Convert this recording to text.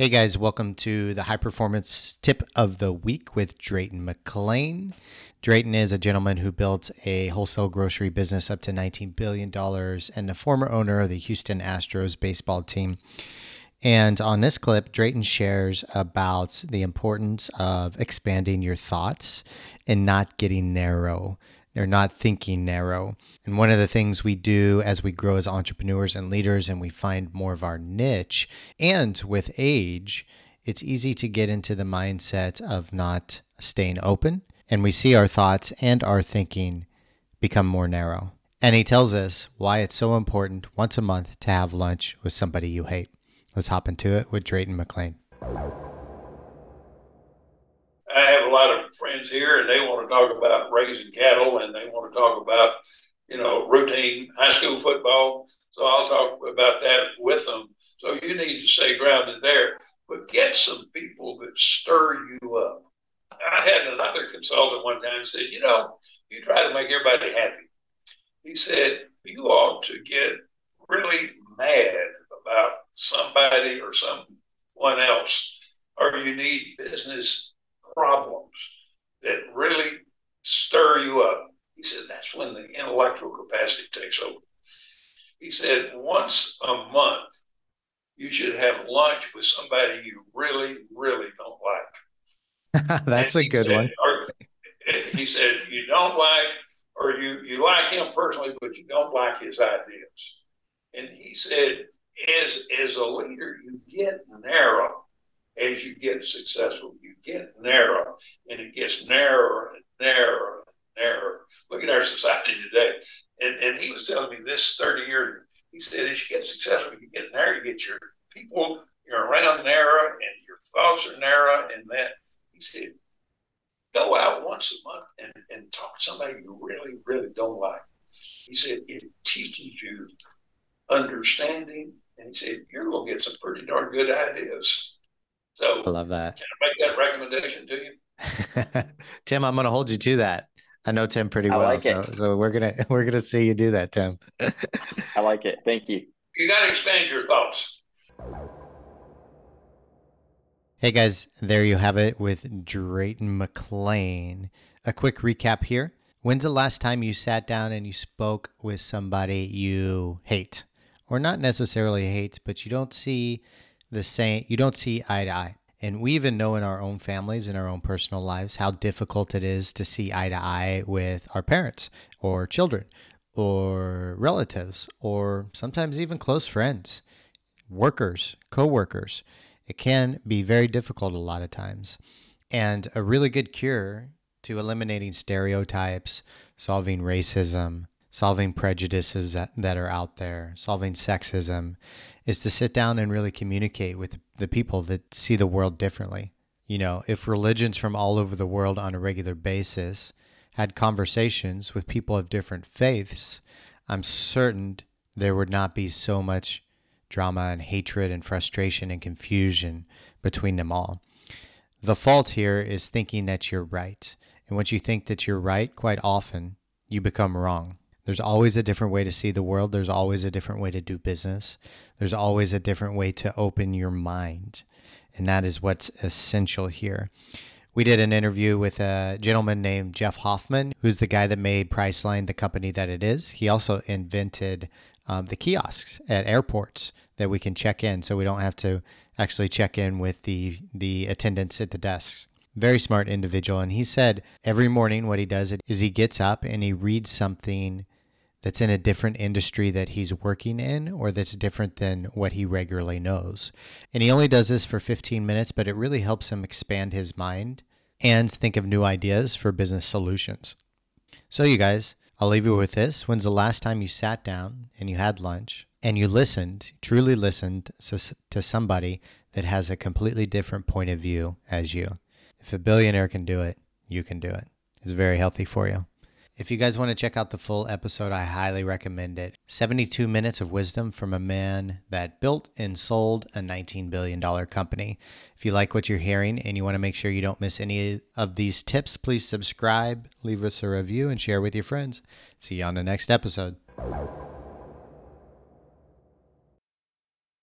Hey guys, welcome to the high performance tip of the week with Drayton McLane. Drayton is a gentleman who built a wholesale grocery business up to $19 billion and the former owner of the Houston Astros baseball team. And on this clip, Drayton shares about the importance of expanding your thoughts and not getting narrow. They're not thinking narrow. And one of the things we do as we grow as entrepreneurs and leaders and we find more of our niche, and with age, it's easy to get into the mindset of not staying open. And we see our thoughts and our thinking become more narrow. And he tells us why it's so important once a month to have lunch with somebody you hate. Let's hop into it with Drayton McLane. I have a lot of friends here, and they want to talk about raising cattle, and they want to talk about, you know, routine high school football. So I'll talk about that with them. So you need to stay grounded there, but get some people that stir you up. I had another consultant one time said, you know, you try to make everybody happy. He said you ought to get really mad about somebody or someone else, or you need business problems that really stir you up. He said that's when the intellectual capacity takes over. He said once a month, you should have lunch with somebody you really, really don't like. that's and a good said, one. Or, he said you don't like, or you you like him personally, but you don't like his ideas. And he said, as as a leader, you get narrow as you get successful, you get narrow, and it gets narrower and narrower and narrower. Look at our society today. And, and he was telling me this 30 years He said, as you get successful, you get narrow, you get your people, you're around narrow, and your thoughts are narrow, and that. He said, go out once a month and, and talk to somebody you really, really don't like. He said, it teaches you understanding. And he said, you're going to get some pretty darn good ideas. So I love that. Can I make that recommendation to you? Tim, I'm going to hold you to that. I know Tim pretty well, like so, so we're gonna we're gonna see you do that, Tim. I like it. Thank you. You got to expand your thoughts. Hey guys, there you have it with Drayton McLane. A quick recap here. When's the last time you sat down and you spoke with somebody you hate? Or not necessarily hate, but you don't see the same you don't see eye to eye. And we even know in our own families in our own personal lives how difficult it is to see eye to eye with our parents or children or relatives or sometimes even close friends workers co-workers. It can be very difficult a lot of times. And a really good cure to eliminating stereotypes solving racism solving prejudices that, that are out there solving sexism is to sit down and really communicate with the people that see the world differently. You know, if religions from all over the world on a regular basis had conversations with people of different faiths, I'm certain there would not be so much drama and hatred and frustration and confusion between them all. The fault here is thinking that you're right. And once you think that you're right, quite often you become wrong. There's always a different way to see the world. There's always a different way to do business. There's always a different way to open your mind. And that is what's essential here. We did an interview with a gentleman named Jeff Hoffman, who's the guy that made Priceline the company that it is. He also invented um, the kiosks at airports that we can check in so we don't have to actually check in with the, the attendants at the desks very smart individual and he said every morning what he does is he gets up and he reads something that's in a different industry that he's working in or that's different than what he regularly knows. And he only does this for 15 minutes, but it really helps him expand his mind and think of new ideas for business solutions. So, you guys, I'll leave you with this. When's the last time you sat down and you had lunch and you listened, truly listened to somebody that has a completely different point of view as you? If a billionaire can do it, you can do it. It's very healthy for you. If you guys want to check out the full episode, I highly recommend it. 72 minutes of wisdom from a man that built and sold a $19 billion company. If you like what you're hearing and you want to make sure you don't miss any of these tips, please subscribe, leave us a review, and share with your friends. See you on the next episode.